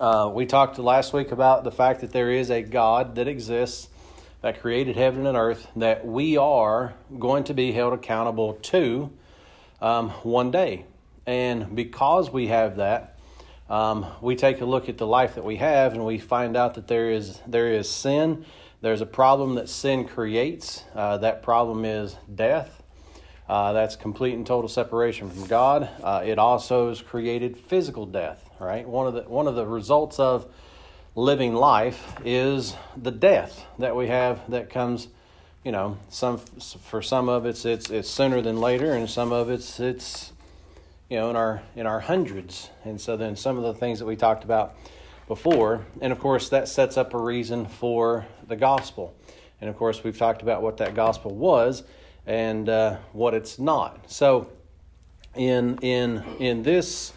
Uh, we talked last week about the fact that there is a God that exists that created heaven and earth that we are going to be held accountable to um, one day. And because we have that, um, we take a look at the life that we have and we find out that there is there is sin. There's a problem that sin creates. Uh, that problem is death. Uh, that's complete and total separation from God. Uh, it also has created physical death. Right. One of the one of the results of living life is the death that we have that comes. You know, some for some of it's it's it's sooner than later, and some of it's it's you know in our in our hundreds. And so then some of the things that we talked about before, and of course that sets up a reason for the gospel. And of course we've talked about what that gospel was and uh, what it's not. So, in in in this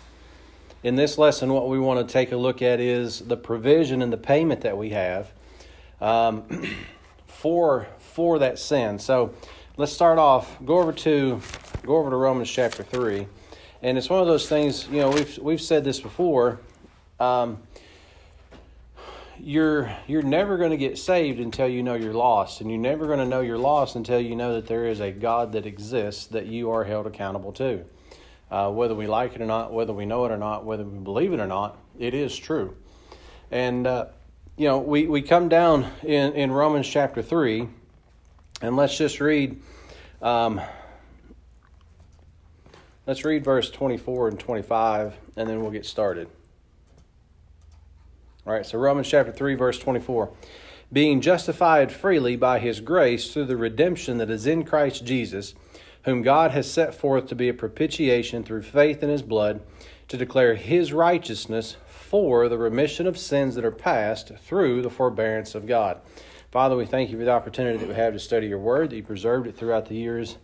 in this lesson, what we want to take a look at is the provision and the payment that we have um, for for that sin. So, let's start off. Go over to go over to Romans chapter three, and it's one of those things. You know, we've we've said this before. Um, you're you're never going to get saved until you know you're lost and you're never going to know you're lost until you know that there is a god that exists that you are held accountable to uh, whether we like it or not whether we know it or not whether we believe it or not it is true and uh, you know we, we come down in, in romans chapter 3 and let's just read um, let's read verse 24 and 25 and then we'll get started all right, so Romans chapter 3, verse 24. Being justified freely by his grace through the redemption that is in Christ Jesus, whom God has set forth to be a propitiation through faith in his blood, to declare his righteousness for the remission of sins that are past through the forbearance of God. Father, we thank you for the opportunity that we have to study your word, that you preserved it throughout the years,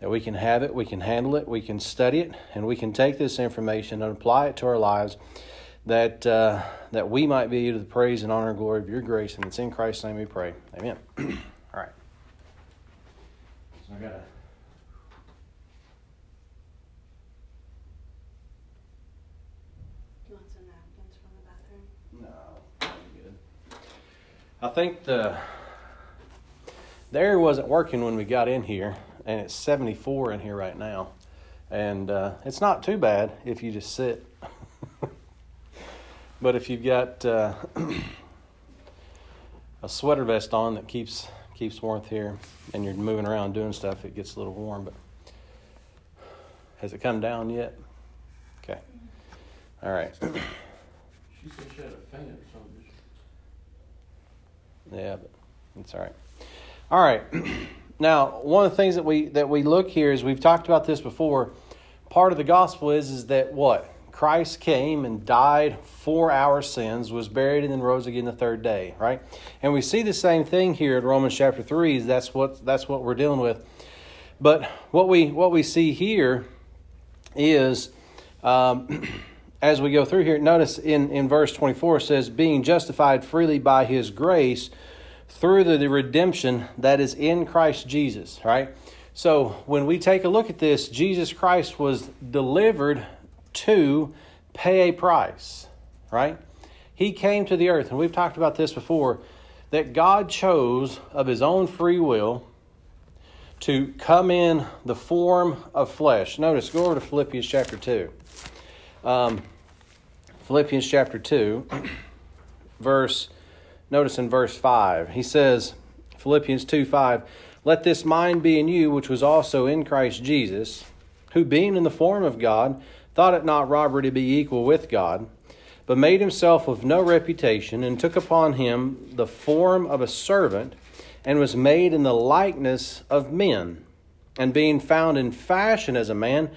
that we can have it, we can handle it, we can study it, and we can take this information and apply it to our lives that uh, that we might be to the praise and honor and glory of your grace, and it's in Christ's name we pray. Amen. All right. So I gotta. Do you want some napkins from the bathroom? No, I'm good. I think the the air wasn't working when we got in here, and it's 74 in here right now, and uh, it's not too bad if you just sit. But if you've got uh, a sweater vest on that keeps keeps warmth here, and you're moving around doing stuff, it gets a little warm. But has it come down yet? Okay. All right. She said she had a fan. Yeah, but it's all right. All right. Now, one of the things that we that we look here is we've talked about this before. Part of the gospel is is that what Christ came and died for our sins, was buried, and then rose again the third day, right? And we see the same thing here in Romans chapter 3. Is That's what, that's what we're dealing with. But what we, what we see here is, um, as we go through here, notice in, in verse 24 it says, being justified freely by his grace through the, the redemption that is in Christ Jesus, right? So when we take a look at this, Jesus Christ was delivered to pay a price, right? He came to the earth, and we've talked about this before, that God chose of his own free will to come in the form of flesh. Notice, go over to Philippians chapter 2. Um, Philippians chapter 2, verse, notice in verse 5, he says, Philippians 2 5, Let this mind be in you, which was also in Christ Jesus, who being in the form of God, thought it not robbery to be equal with God, but made himself of no reputation, and took upon him the form of a servant, and was made in the likeness of men. And being found in fashion as a man,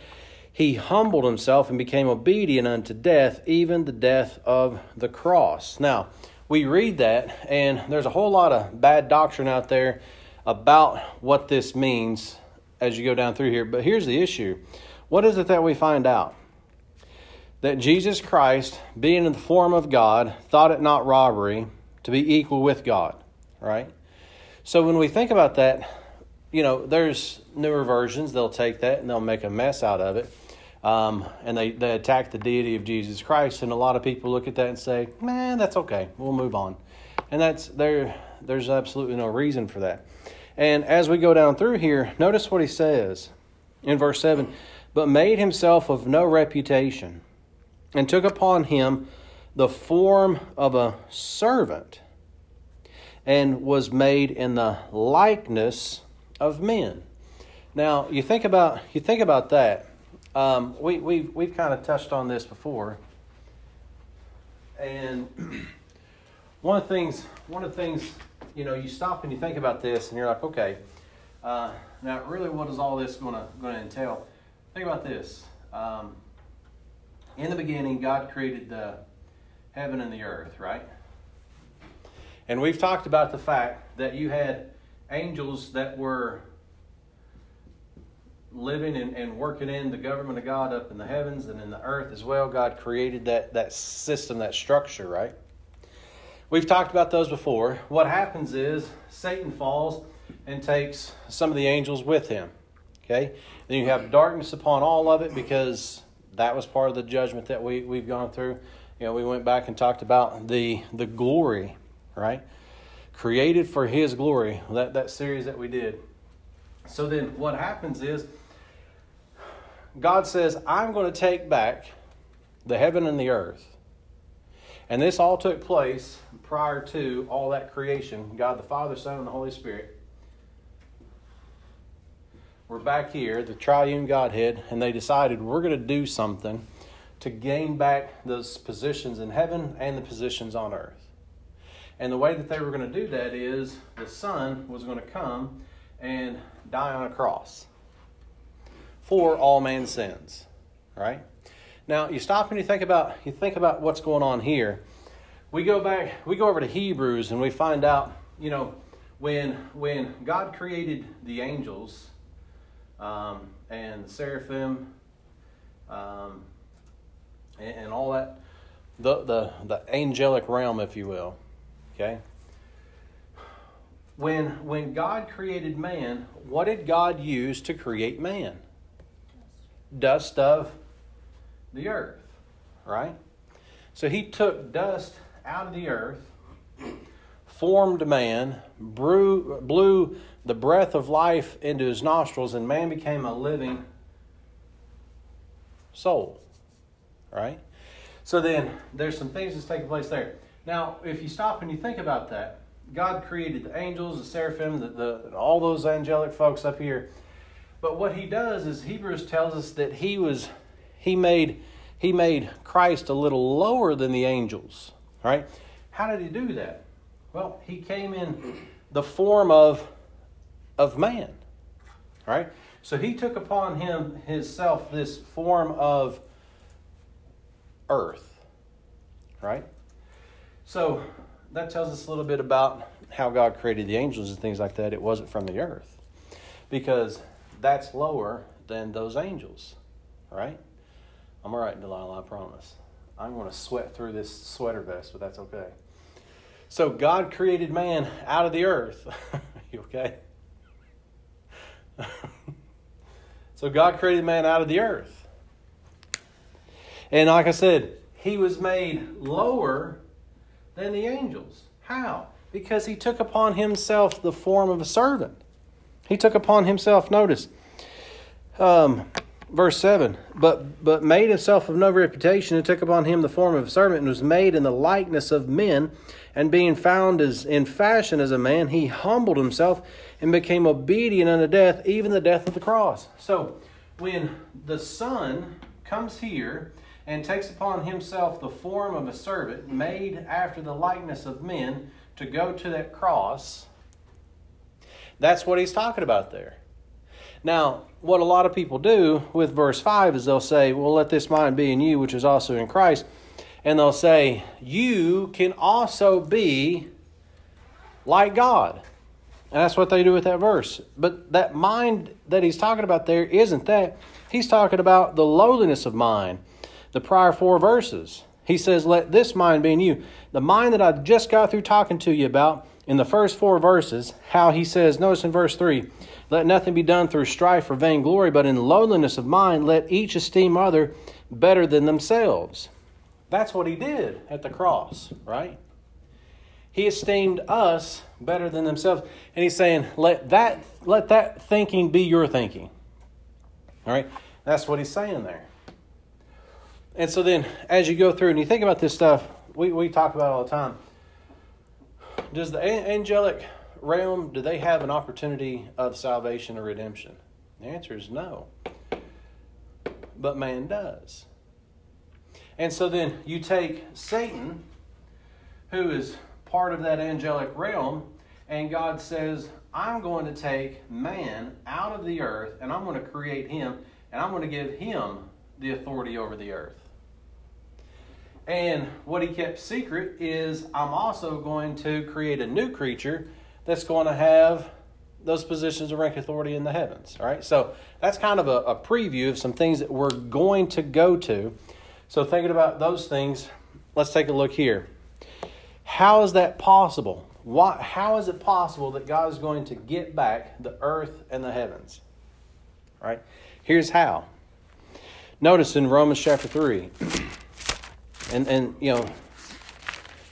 he humbled himself and became obedient unto death, even the death of the cross. Now, we read that, and there's a whole lot of bad doctrine out there about what this means as you go down through here. But here's the issue what is it that we find out? that Jesus Christ, being in the form of God, thought it not robbery to be equal with God, right? So when we think about that, you know, there's newer versions, they'll take that and they'll make a mess out of it. Um, and they, they attack the deity of Jesus Christ. And a lot of people look at that and say, man, that's okay. We'll move on. And that's there. there's absolutely no reason for that. And as we go down through here, notice what he says in verse 7 But made himself of no reputation, and took upon him the form of a servant, and was made in the likeness of men. Now you think about you think about that. Um, we we've we've kind of touched on this before, and one of the things one of the things you know, you stop and you think about this, and you're like, okay, uh, now really, what is all this going to going to entail? Think about this. Um, in the beginning, God created the heaven and the earth, right? And we've talked about the fact that you had angels that were living and, and working in the government of God up in the heavens and in the earth as well. God created that, that system, that structure, right? We've talked about those before. What happens is Satan falls and takes some of the angels with him. Okay? Then you have darkness upon all of it because that was part of the judgment that we, we've gone through. You know, we went back and talked about the the glory, right? Created for his glory, that, that series that we did. So then what happens is God says, I'm going to take back the heaven and the earth and this all took place prior to all that creation God the Father, Son, and the Holy Spirit. We're back here, the triune Godhead, and they decided we're going to do something to gain back those positions in heaven and the positions on earth. And the way that they were going to do that is the Son was going to come and die on a cross for all man's sins, right? Now you stop and you think about you think about what's going on here. We go back, we go over to Hebrews and we find out, you know, when when God created the angels um, and the seraphim um, and, and all that, the, the the angelic realm, if you will, okay. When when God created man, what did God use to create man? Dust of the earth, right? So he took dust out of the earth, formed man, blew, blew the breath of life into his nostrils, and man became a living soul, right? So then there's some things that's taking place there. Now, if you stop and you think about that, God created the angels, the seraphim, the, the, all those angelic folks up here. But what he does is Hebrews tells us that he was he made he made Christ a little lower than the angels. Right? How did he do that? Well, he came in the form of of man. Right? So he took upon him himself this form of earth. Right? So that tells us a little bit about how God created the angels and things like that. It wasn't from the earth. Because that's lower than those angels. Right? I'm all right, Delilah, I promise. I'm going to sweat through this sweater vest, but that's okay. So God created man out of the earth. you okay? so God created man out of the earth. And like I said, he was made lower than the angels. How? Because he took upon himself the form of a servant. He took upon himself, notice, um, verse 7 but but made himself of no reputation and took upon him the form of a servant and was made in the likeness of men and being found as in fashion as a man he humbled himself and became obedient unto death even the death of the cross so when the son comes here and takes upon himself the form of a servant made after the likeness of men to go to that cross that's what he's talking about there now, what a lot of people do with verse 5 is they'll say, Well, let this mind be in you, which is also in Christ. And they'll say, You can also be like God. And that's what they do with that verse. But that mind that he's talking about there isn't that. He's talking about the lowliness of mind, the prior four verses. He says, Let this mind be in you. The mind that I just got through talking to you about in the first four verses how he says, notice in verse 3, let nothing be done through strife or vainglory, but in lowliness of mind let each esteem other better than themselves. That's what he did at the cross, right? He esteemed us better than themselves. And he's saying, let that, let that thinking be your thinking. All right? That's what he's saying there. And so then, as you go through and you think about this stuff, we, we talk about all the time. Does the angelic realm, do they have an opportunity of salvation or redemption? The answer is no. But man does. And so then you take Satan, who is part of that angelic realm, and God says, I'm going to take man out of the earth and I'm going to create him and I'm going to give him the authority over the earth. And what he kept secret is I'm also going to create a new creature that's going to have those positions of rank authority in the heavens. All right, so that's kind of a, a preview of some things that we're going to go to. So, thinking about those things, let's take a look here. How is that possible? Why, how is it possible that God is going to get back the earth and the heavens? All right, here's how. Notice in Romans chapter 3, and, and you know,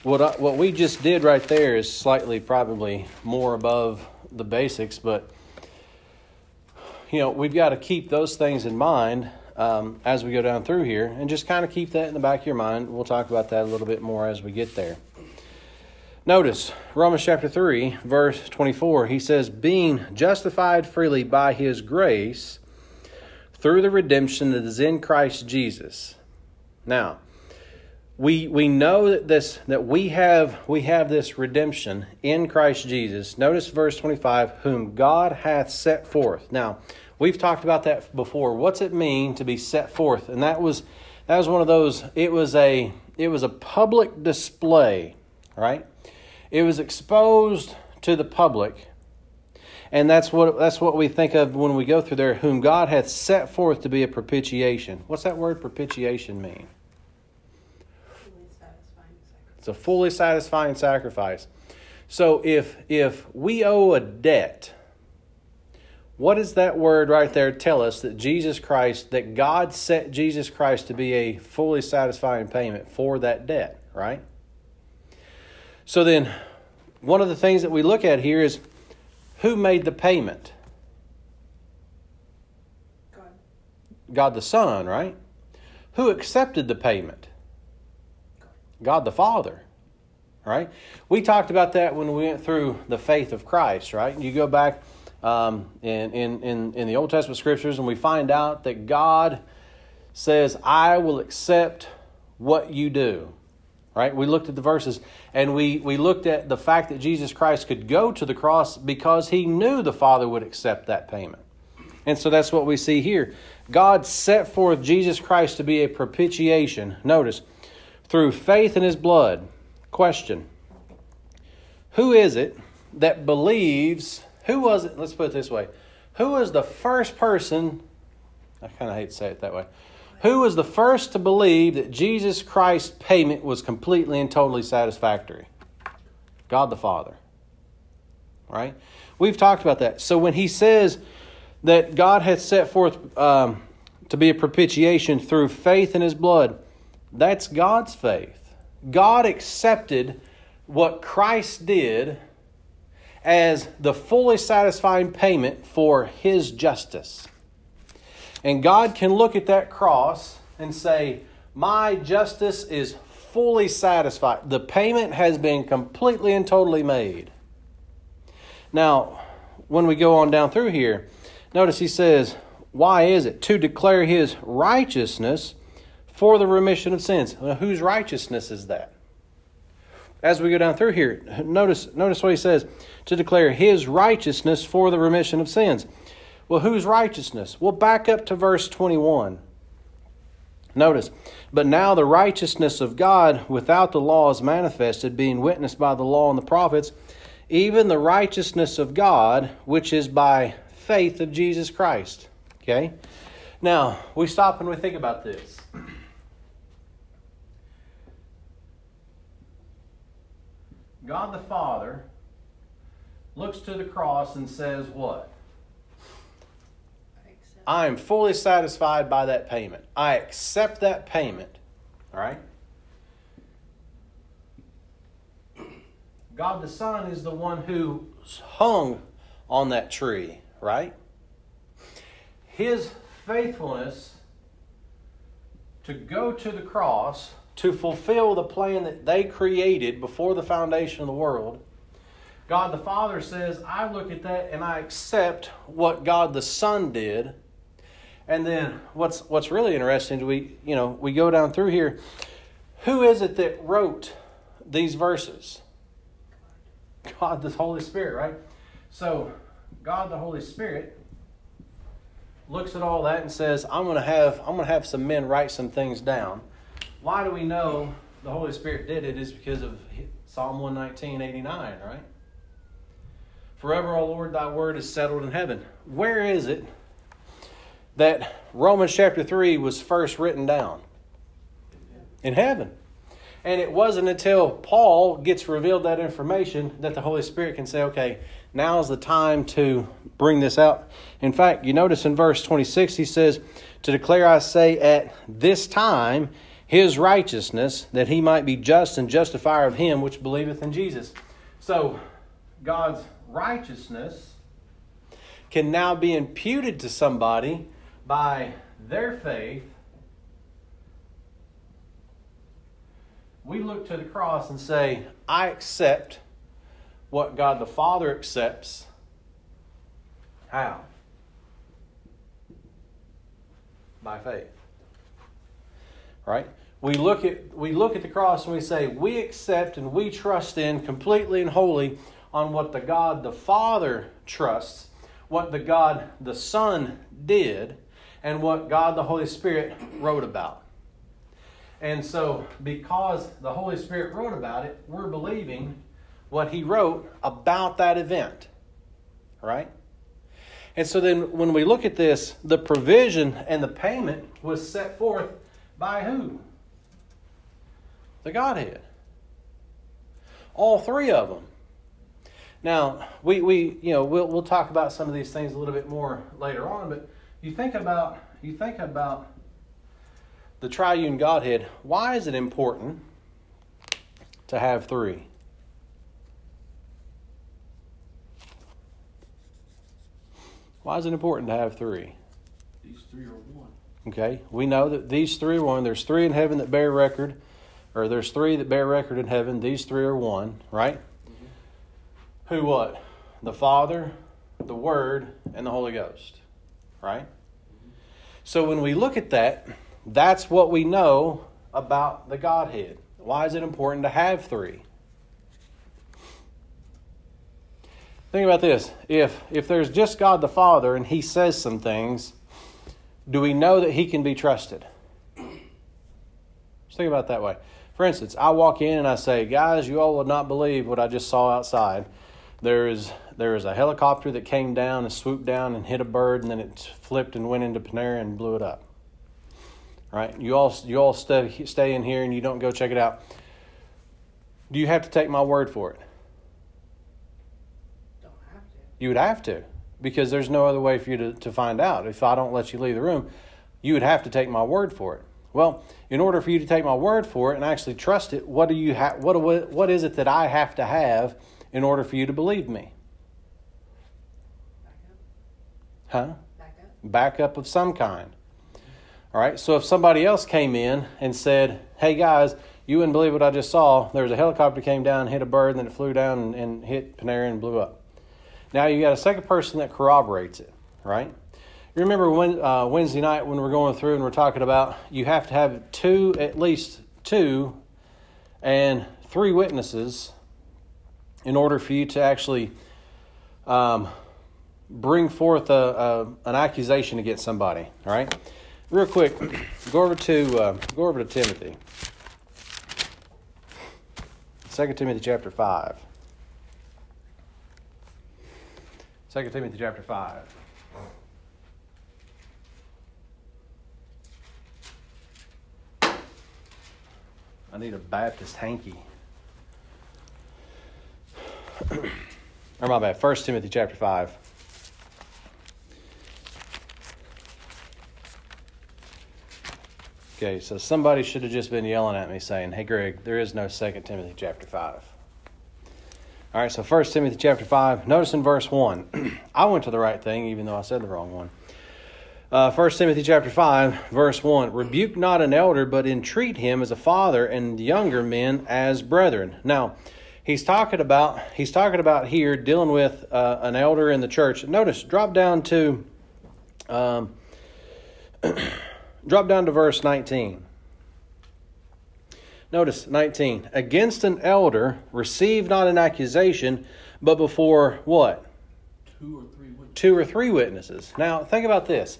what, I, what we just did right there is slightly probably more above the basics, but you know, we've got to keep those things in mind um, as we go down through here and just kind of keep that in the back of your mind. We'll talk about that a little bit more as we get there. Notice Romans chapter 3, verse 24. He says, Being justified freely by his grace through the redemption that is in Christ Jesus. Now, we we know that this that we have we have this redemption in Christ Jesus. Notice verse 25, whom God hath set forth. Now, we've talked about that before. What's it mean to be set forth? And that was that was one of those it was a it was a public display, right? It was exposed to the public. And that's what that's what we think of when we go through there whom God hath set forth to be a propitiation. What's that word propitiation mean? It's a fully satisfying sacrifice. So if if we owe a debt, what does that word right there tell us that Jesus Christ, that God set Jesus Christ to be a fully satisfying payment for that debt, right? So then one of the things that we look at here is who made the payment? God. God the Son, right? Who accepted the payment? God the Father. Right? We talked about that when we went through the faith of Christ, right? You go back um, in, in, in, in the Old Testament scriptures and we find out that God says, I will accept what you do. Right? We looked at the verses and we, we looked at the fact that Jesus Christ could go to the cross because he knew the Father would accept that payment. And so that's what we see here. God set forth Jesus Christ to be a propitiation. Notice, through faith in his blood. Question Who is it that believes? Who was it? Let's put it this way. Who was the first person? I kind of hate to say it that way. Who was the first to believe that Jesus Christ's payment was completely and totally satisfactory? God the Father. Right? We've talked about that. So when he says that God hath set forth um, to be a propitiation through faith in his blood, that's God's faith. God accepted what Christ did as the fully satisfying payment for his justice. And God can look at that cross and say, My justice is fully satisfied. The payment has been completely and totally made. Now, when we go on down through here, notice he says, Why is it? To declare his righteousness for the remission of sins. Now, whose righteousness is that? As we go down through here, notice, notice what he says to declare his righteousness for the remission of sins. Well, whose righteousness? We'll back up to verse 21. Notice, but now the righteousness of God without the law is manifested, being witnessed by the law and the prophets, even the righteousness of God, which is by faith of Jesus Christ. Okay? Now, we stop and we think about this. God the Father looks to the cross and says, What? I. I am fully satisfied by that payment. I accept that payment. All right? God the Son is the one who hung on that tree, right? His faithfulness to go to the cross to fulfill the plan that they created before the foundation of the world. God the Father says, I look at that and I accept what God the Son did. And then what's what's really interesting, we you know, we go down through here. Who is it that wrote these verses? God the Holy Spirit, right? So God the Holy Spirit looks at all that and says, I'm gonna have I'm gonna have some men write some things down. Why do we know the Holy Spirit did it? Is because of Psalm 119, 89, right? Forever, O Lord, thy word is settled in heaven. Where is it that Romans chapter 3 was first written down? In heaven. And it wasn't until Paul gets revealed that information that the Holy Spirit can say, okay, now's the time to bring this out. In fact, you notice in verse 26, he says, To declare, I say, at this time, his righteousness, that he might be just and justifier of him which believeth in Jesus. So, God's righteousness can now be imputed to somebody by their faith. We look to the cross and say, I accept what God the Father accepts. How? By faith. Right? We look at we look at the cross and we say, we accept and we trust in completely and wholly on what the God the Father trusts, what the God the Son did, and what God the Holy Spirit wrote about. And so, because the Holy Spirit wrote about it, we're believing what He wrote about that event. Right? And so then, when we look at this, the provision and the payment was set forth by who? The Godhead. All three of them. Now, we, we you know, we'll, we'll talk about some of these things a little bit more later on, but you think about you think about the triune Godhead, why is it important to have three? Why is it important to have three? These three are one. Okay, we know that these three are one. There's three in heaven that bear record, or there's three that bear record in heaven. These three are one, right? Mm-hmm. Who what? The Father, the Word, and the Holy Ghost, right? Mm-hmm. So when we look at that, that's what we know about the Godhead. Why is it important to have three? Think about this. If if there's just God the Father and he says some things, do we know that he can be trusted? Think about it that way. For instance, I walk in and I say, "Guys, you all would not believe what I just saw outside. There is there is a helicopter that came down and swooped down and hit a bird, and then it flipped and went into Panera and blew it up." Right? You all you all stay stay in here and you don't go check it out. Do you have to take my word for it? Don't have to. You would have to, because there's no other way for you to, to find out. If I don't let you leave the room, you would have to take my word for it. Well, in order for you to take my word for it and actually trust it, what do you ha- what what is it that I have to have in order for you to believe me? Huh? Back up. Backup of some kind. All right. So if somebody else came in and said, "Hey guys, you wouldn't believe what I just saw. There was a helicopter came down, hit a bird, and then it flew down and, and hit Panera and blew up." Now you got a second person that corroborates it, right? You remember when uh, Wednesday night when we're going through and we're talking about you have to have two, at least two, and three witnesses in order for you to actually um, bring forth a, a, an accusation against somebody. All right, real quick, go over to uh, go over to Timothy. Second Timothy chapter five. Second Timothy chapter five. I need a Baptist hanky. Or my bad, 1 Timothy chapter 5. Okay, so somebody should have just been yelling at me saying, Hey, Greg, there is no 2 Timothy chapter 5. All right, so 1 Timothy chapter 5. Notice in verse 1. I went to the right thing, even though I said the wrong one. Uh, 1 Timothy chapter 5, verse 1. Rebuke not an elder, but entreat him as a father, and younger men as brethren. Now, he's talking about he's talking about here dealing with uh, an elder in the church. Notice, drop down to um, drop down to verse 19. Notice 19. Against an elder, receive not an accusation, but before what? Two or three witnesses. Two or three witnesses. Now, think about this.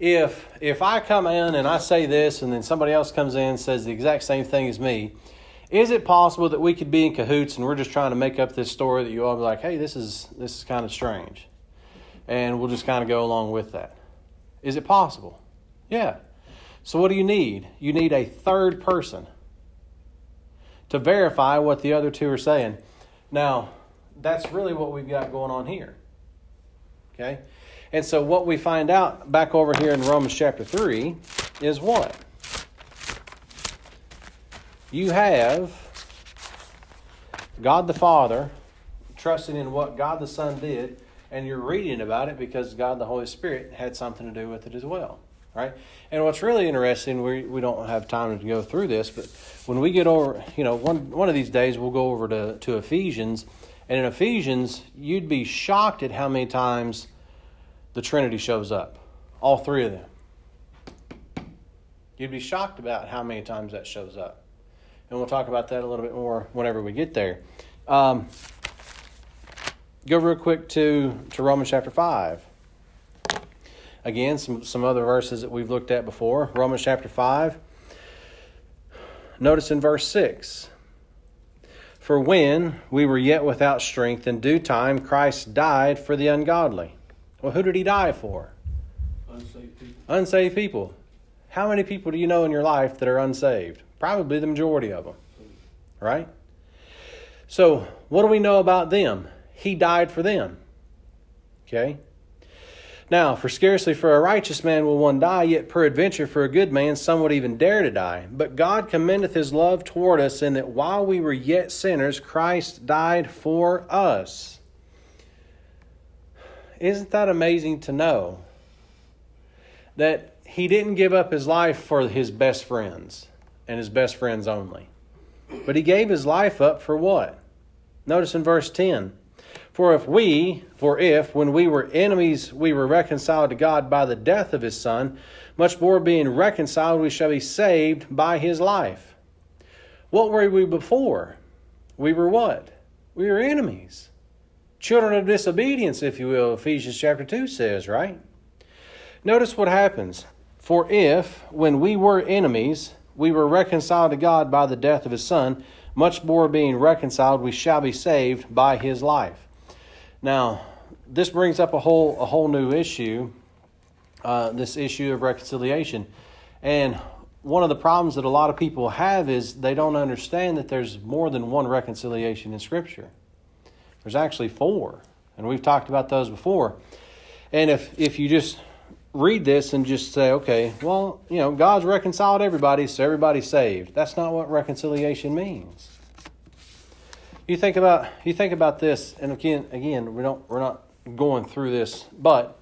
If if I come in and I say this, and then somebody else comes in and says the exact same thing as me, is it possible that we could be in cahoots and we're just trying to make up this story that you all be like, hey, this is this is kind of strange, and we'll just kind of go along with that? Is it possible? Yeah. So what do you need? You need a third person to verify what the other two are saying. Now, that's really what we've got going on here. Okay? And so what we find out back over here in Romans chapter 3 is what? You have God the Father trusting in what God the Son did, and you're reading about it because God the Holy Spirit had something to do with it as well. Right? And what's really interesting, we, we don't have time to go through this, but when we get over, you know, one, one of these days we'll go over to, to Ephesians, and in Ephesians, you'd be shocked at how many times the Trinity shows up. All three of them. You'd be shocked about how many times that shows up. And we'll talk about that a little bit more whenever we get there. Um, go real quick to, to Romans chapter 5. Again, some, some other verses that we've looked at before. Romans chapter 5. Notice in verse 6 For when we were yet without strength, in due time Christ died for the ungodly. Well, who did he die for? Unsaved people. Unsaved people. How many people do you know in your life that are unsaved? Probably the majority of them, right? So, what do we know about them? He died for them. Okay? Now, for scarcely for a righteous man will one die, yet peradventure for a good man some would even dare to die. But God commendeth his love toward us, in that while we were yet sinners, Christ died for us. Isn't that amazing to know? That he didn't give up his life for his best friends and his best friends only. But he gave his life up for what? Notice in verse 10 For if we, for if, when we were enemies, we were reconciled to God by the death of his Son, much more being reconciled, we shall be saved by his life. What were we before? We were what? We were enemies. Children of disobedience, if you will, Ephesians chapter 2 says, right? Notice what happens. For if, when we were enemies, we were reconciled to God by the death of his Son, much more being reconciled, we shall be saved by his life. Now, this brings up a whole a whole new issue, uh, this issue of reconciliation, and one of the problems that a lot of people have is they don't understand that there's more than one reconciliation in Scripture. There's actually four, and we've talked about those before. And if if you just read this and just say, okay, well, you know, God's reconciled everybody, so everybody's saved. That's not what reconciliation means. You think about you think about this, and again, again, we don't we're not going through this, but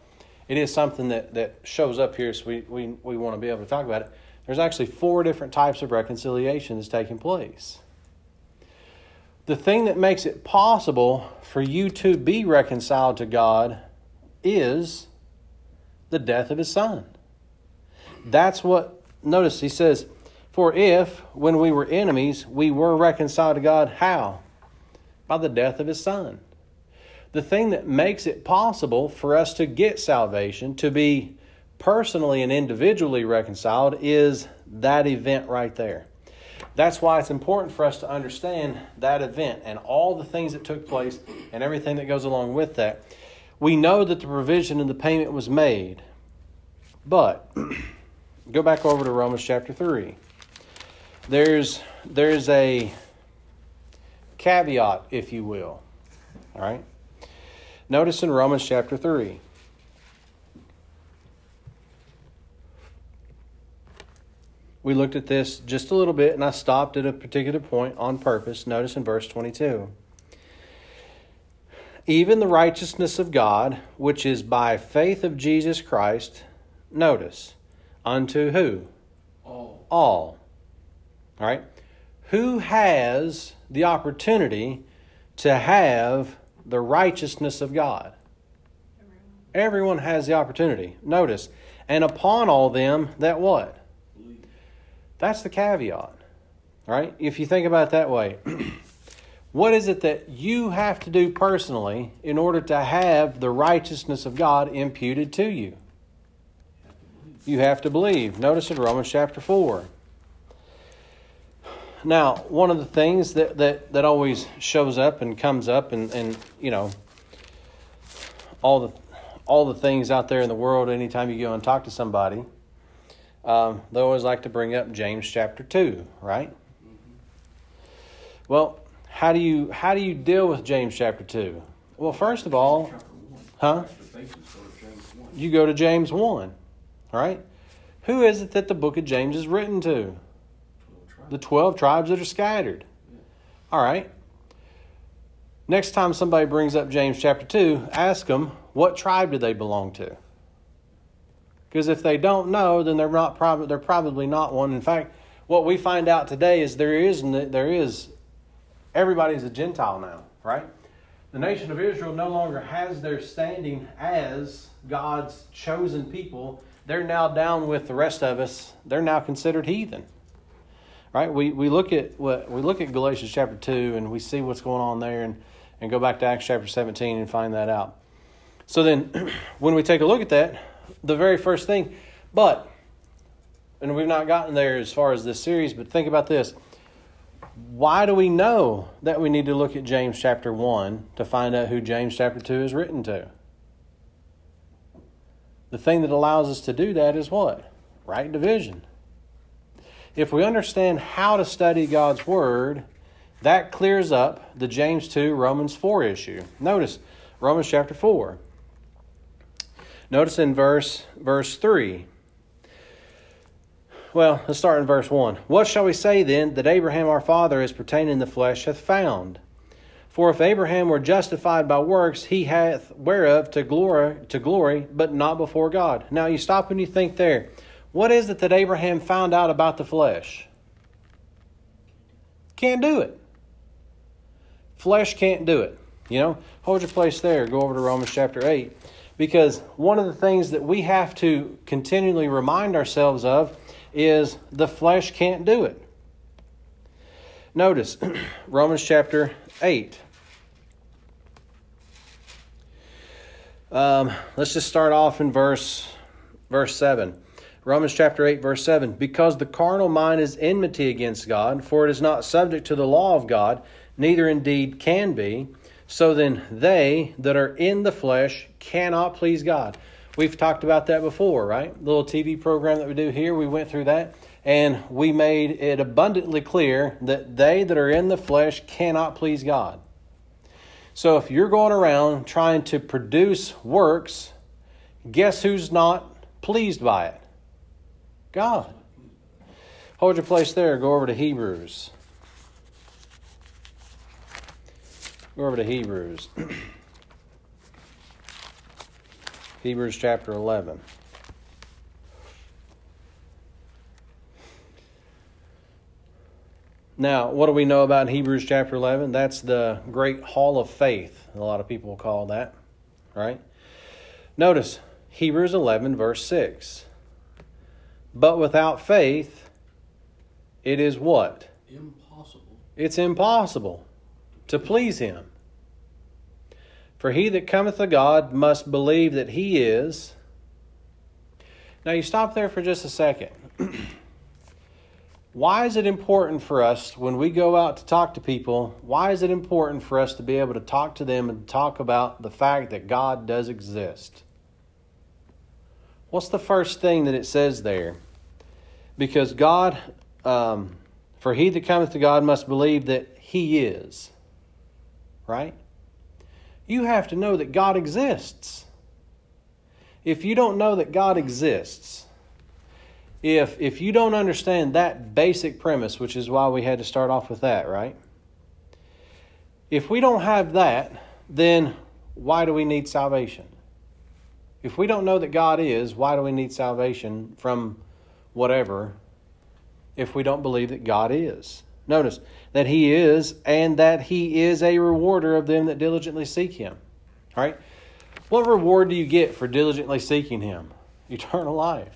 it is something that that shows up here, so we we, we want to be able to talk about it. There's actually four different types of reconciliation that's taking place. The thing that makes it possible for you to be reconciled to God is the death of his son. That's what, notice he says, For if, when we were enemies, we were reconciled to God, how? By the death of his son. The thing that makes it possible for us to get salvation, to be personally and individually reconciled, is that event right there. That's why it's important for us to understand that event and all the things that took place and everything that goes along with that. We know that the provision and the payment was made. But go back over to Romans chapter 3. There's there's a caveat, if you will. All right? Notice in Romans chapter 3. We looked at this just a little bit, and I stopped at a particular point on purpose. Notice in verse 22. Even the righteousness of God, which is by faith of Jesus Christ, notice, unto who? All. All. All right? Who has the opportunity to have the righteousness of God? Everyone has the opportunity. Notice, and upon all them that what? That's the caveat. Right? If you think about it that way, what is it that you have to do personally in order to have the righteousness of God imputed to you? You have to believe. Notice in Romans chapter 4. Now, one of the things that, that, that always shows up and comes up and, and you know all the all the things out there in the world anytime you go and talk to somebody, um, they always like to bring up James chapter two, right? Well, how do you how do you deal with James chapter two? Well, first of all, Huh? You go to James one, all right? Who is it that the book of James is written to? The 12 tribes that are scattered. All right. Next time somebody brings up James chapter 2, ask them, what tribe do they belong to? Because if they don't know, then they're not prob- they're probably not one. In fact, what we find out today is there is there is everybody's a Gentile now, right? The nation of Israel no longer has their standing as God's chosen people. They're now down with the rest of us. They're now considered heathen right? We we look at what we look at Galatians chapter two, and we see what's going on there, and and go back to Acts chapter seventeen and find that out. So then, when we take a look at that, the very first thing, but, and we've not gotten there as far as this series, but think about this. Why do we know that we need to look at James chapter 1 to find out who James chapter 2 is written to? The thing that allows us to do that is what? Right division if we understand how to study God's Word, that clears up the James 2, Romans 4 issue. Notice Romans chapter 4. Notice in verse verse 3. Well, let's start in verse 1. What shall we say then that Abraham our father as pertaining in the flesh hath found? For if Abraham were justified by works, he hath whereof to glory to glory, but not before God. Now you stop and you think there. What is it that Abraham found out about the flesh? Can't do it. Flesh can't do it. You know, hold your place there. Go over to Romans chapter 8. Because one of the things that we have to continually remind ourselves of is the flesh can't do it. Notice Romans chapter 8. Um, let's just start off in verse verse 7. Romans chapter 8, verse 7 Because the carnal mind is enmity against God, for it is not subject to the law of God, neither indeed can be. So then they that are in the flesh cannot please God. We've talked about that before, right? The little TV program that we do here, we went through that, and we made it abundantly clear that they that are in the flesh cannot please God. So if you're going around trying to produce works, guess who's not pleased by it? God. Hold your place there. Go over to Hebrews. Go over to Hebrews. Hebrews chapter 11. Now, what do we know about Hebrews chapter 11? That's the great hall of faith, a lot of people call that, right? Notice Hebrews 11, verse 6. But without faith, it is what? Impossible. It's impossible to please him. For he that cometh to God must believe that he is. Now you stop there for just a second. why is it important for us when we go out to talk to people? Why is it important for us to be able to talk to them and talk about the fact that God does exist? What's the first thing that it says there? Because God, um, for he that cometh to God must believe that he is. Right? You have to know that God exists. If you don't know that God exists, if if you don't understand that basic premise, which is why we had to start off with that, right? If we don't have that, then why do we need salvation? If we don't know that God is, why do we need salvation from whatever if we don't believe that God is? Notice that He is and that He is a rewarder of them that diligently seek Him. All right? What reward do you get for diligently seeking Him? Eternal life.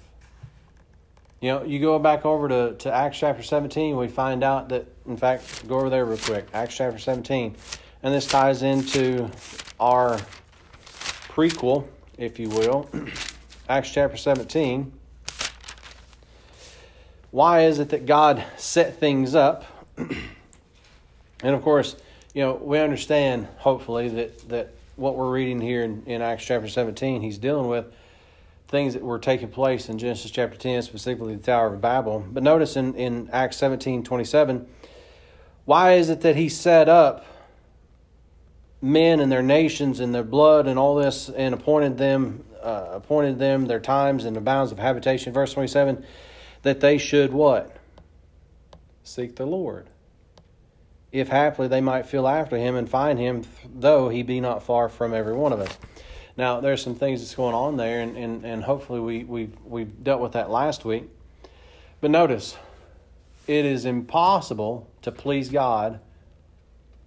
You know, you go back over to, to Acts chapter 17, we find out that, in fact, go over there real quick. Acts chapter 17. And this ties into our prequel, if you will. Acts chapter 17. Why is it that God set things up? and of course, you know, we understand, hopefully, that, that what we're reading here in, in Acts chapter 17, he's dealing with things that were taking place in Genesis chapter 10, specifically the Tower of Babel. But notice in, in Acts 17 27, why is it that he set up men and their nations and their blood and all this and appointed them uh, appointed them their times and the bounds of habitation? Verse 27 that they should what? Seek the lord if haply they might feel after him and find him though he be not far from every one of us now, there's some things that's going on there, and, and, and hopefully we, we, we dealt with that last week. But notice, it is impossible to please God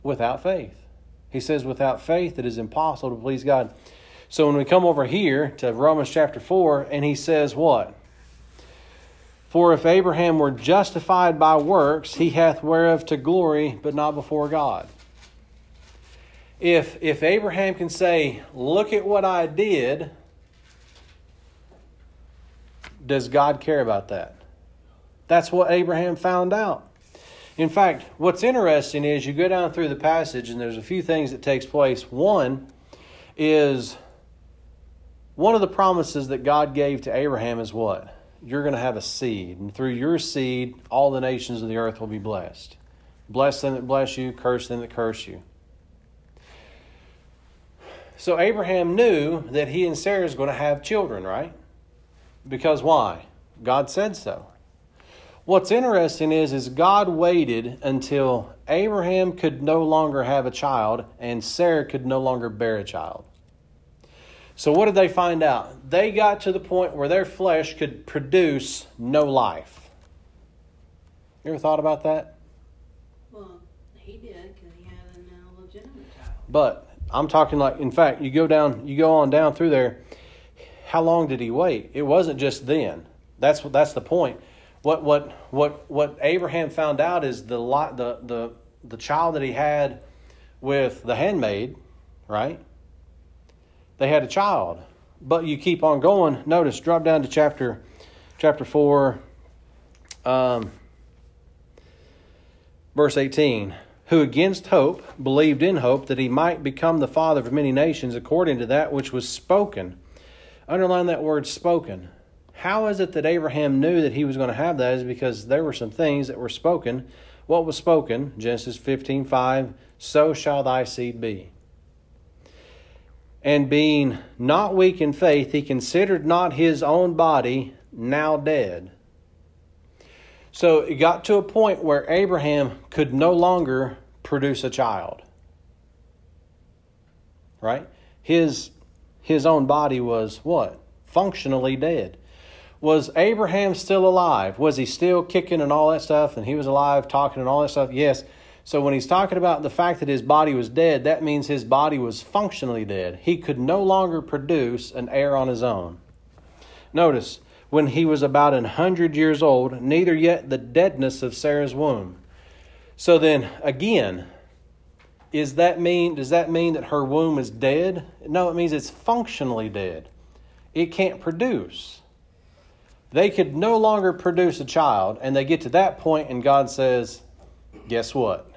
without faith. He says, without faith, it is impossible to please God. So when we come over here to Romans chapter 4, and he says, what? For if Abraham were justified by works, he hath whereof to glory, but not before God if if Abraham can say, "Look at what I did," does God care about that? That's what Abraham found out. In fact, what's interesting is you go down through the passage and there's a few things that takes place. One is one of the promises that God gave to Abraham is what? You're going to have a seed, and through your seed, all the nations of the earth will be blessed. Bless them that bless you, curse them that curse you. So Abraham knew that he and Sarah is going to have children, right? Because why? God said so. What's interesting is is God waited until Abraham could no longer have a child and Sarah could no longer bear a child. So what did they find out? They got to the point where their flesh could produce no life. You ever thought about that? Well, he did because he had a illegitimate child. But I'm talking like, in fact, you go down, you go on down through there. How long did he wait? It wasn't just then. That's that's the point. What what what what Abraham found out is the the the the child that he had with the handmaid, right? They had a child, but you keep on going. Notice, drop down to chapter chapter four, um, verse eighteen who against hope believed in hope that he might become the father of many nations according to that which was spoken. Underline that word spoken. How is it that Abraham knew that he was going to have that? Is because there were some things that were spoken. What was spoken? Genesis 15 5, so shall thy seed be. And being not weak in faith, he considered not his own body now dead so it got to a point where Abraham could no longer produce a child. Right? His his own body was what? Functionally dead. Was Abraham still alive? Was he still kicking and all that stuff and he was alive talking and all that stuff? Yes. So when he's talking about the fact that his body was dead, that means his body was functionally dead. He could no longer produce an heir on his own. Notice, when he was about an hundred years old, neither yet the deadness of Sarah's womb. So then again, is that mean does that mean that her womb is dead? No, it means it's functionally dead. It can't produce. They could no longer produce a child, and they get to that point, and God says, Guess what?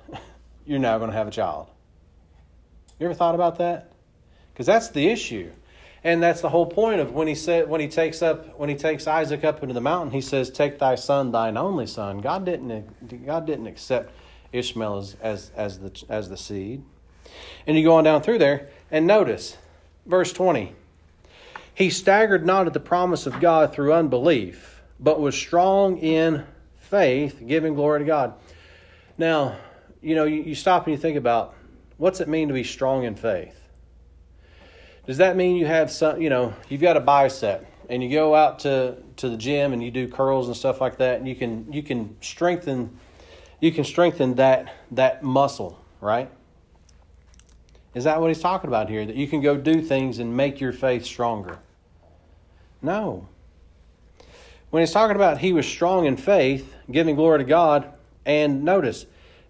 You're now going to have a child. You ever thought about that? Because that's the issue. And that's the whole point of when he said when he takes up when he takes Isaac up into the mountain, he says, "Take thy son, thine only son." God didn't God didn't accept Ishmael as as, as the as the seed. And you go on down through there. And notice, verse 20. He staggered not at the promise of God through unbelief, but was strong in faith, giving glory to God. Now, you know, you, you stop and you think about what's it mean to be strong in faith? Does that mean you have some, you know, you've got a bicep and you go out to, to the gym and you do curls and stuff like that and you can you can strengthen you can strengthen that that muscle, right? Is that what he's talking about here? That you can go do things and make your faith stronger? No. When he's talking about he was strong in faith, giving glory to God, and notice,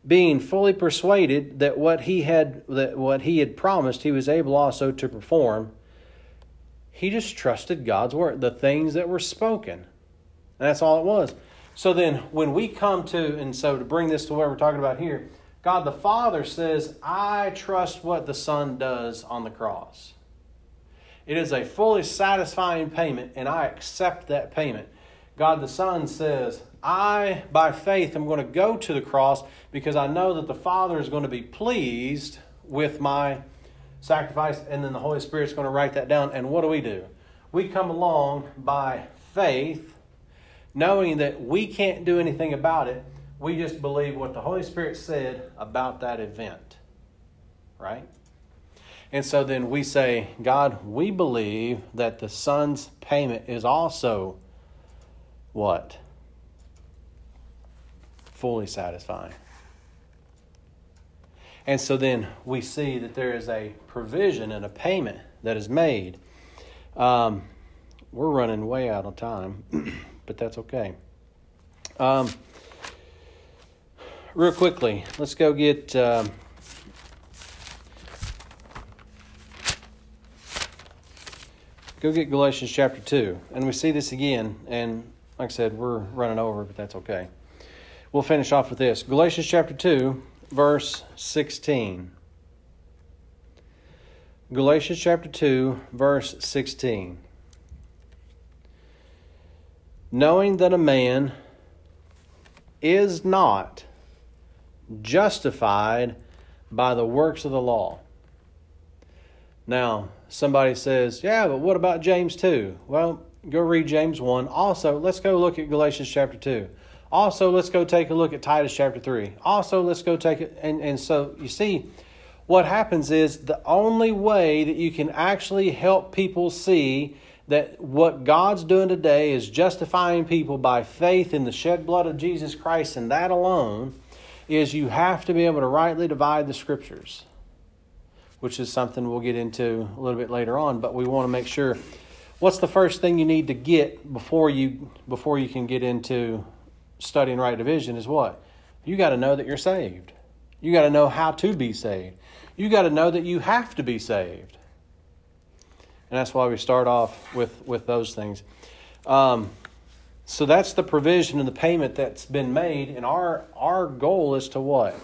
being fully persuaded that what he had that what he had promised he was able also to perform, he just trusted God's word, the things that were spoken. And that's all it was. So then when we come to and so to bring this to what we're talking about here, God the Father says, I trust what the Son does on the cross. It is a fully satisfying payment, and I accept that payment. God the Son says, I, by faith, am going to go to the cross because I know that the Father is going to be pleased with my sacrifice, and then the Holy Spirit's going to write that down. And what do we do? We come along by faith, knowing that we can't do anything about it. We just believe what the Holy Spirit said about that event. Right? And so then we say, God, we believe that the Son's payment is also what? Fully satisfying. And so then we see that there is a provision and a payment that is made. Um, we're running way out of time, but that's okay. Um, real quickly, let's go get. Um, go get Galatians chapter 2. And we see this again. And like I said, we're running over, but that's okay. We'll finish off with this Galatians chapter 2, verse 16. Galatians chapter 2, verse 16. Knowing that a man is not justified by the works of the law. Now, somebody says, yeah, but what about James 2? Well, go read James 1. Also, let's go look at Galatians chapter 2. Also, let's go take a look at Titus chapter 3. Also, let's go take it. And, and so, you see, what happens is the only way that you can actually help people see that what God's doing today is justifying people by faith in the shed blood of Jesus Christ and that alone is you have to be able to rightly divide the scriptures, which is something we'll get into a little bit later on, but we want to make sure what's the first thing you need to get before you before you can get into studying right division is what? You got to know that you're saved. You got to know how to be saved. You got to know that you have to be saved. And that's why we start off with, with those things. Um, so that's the provision and the payment that's been made. And our, our goal is to what?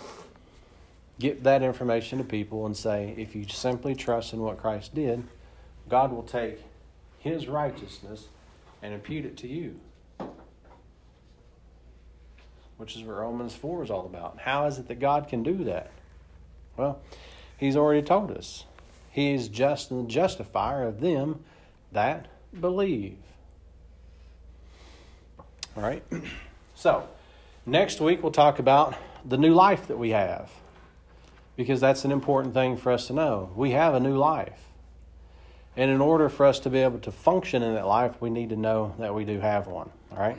Get that information to people and say, if you simply trust in what Christ did, God will take his righteousness and impute it to you which is what Romans 4 is all about. How is it that God can do that? Well, He's already told us. He is just and the justifier of them that believe. All right? So, next week we'll talk about the new life that we have because that's an important thing for us to know. We have a new life. And in order for us to be able to function in that life, we need to know that we do have one. All right?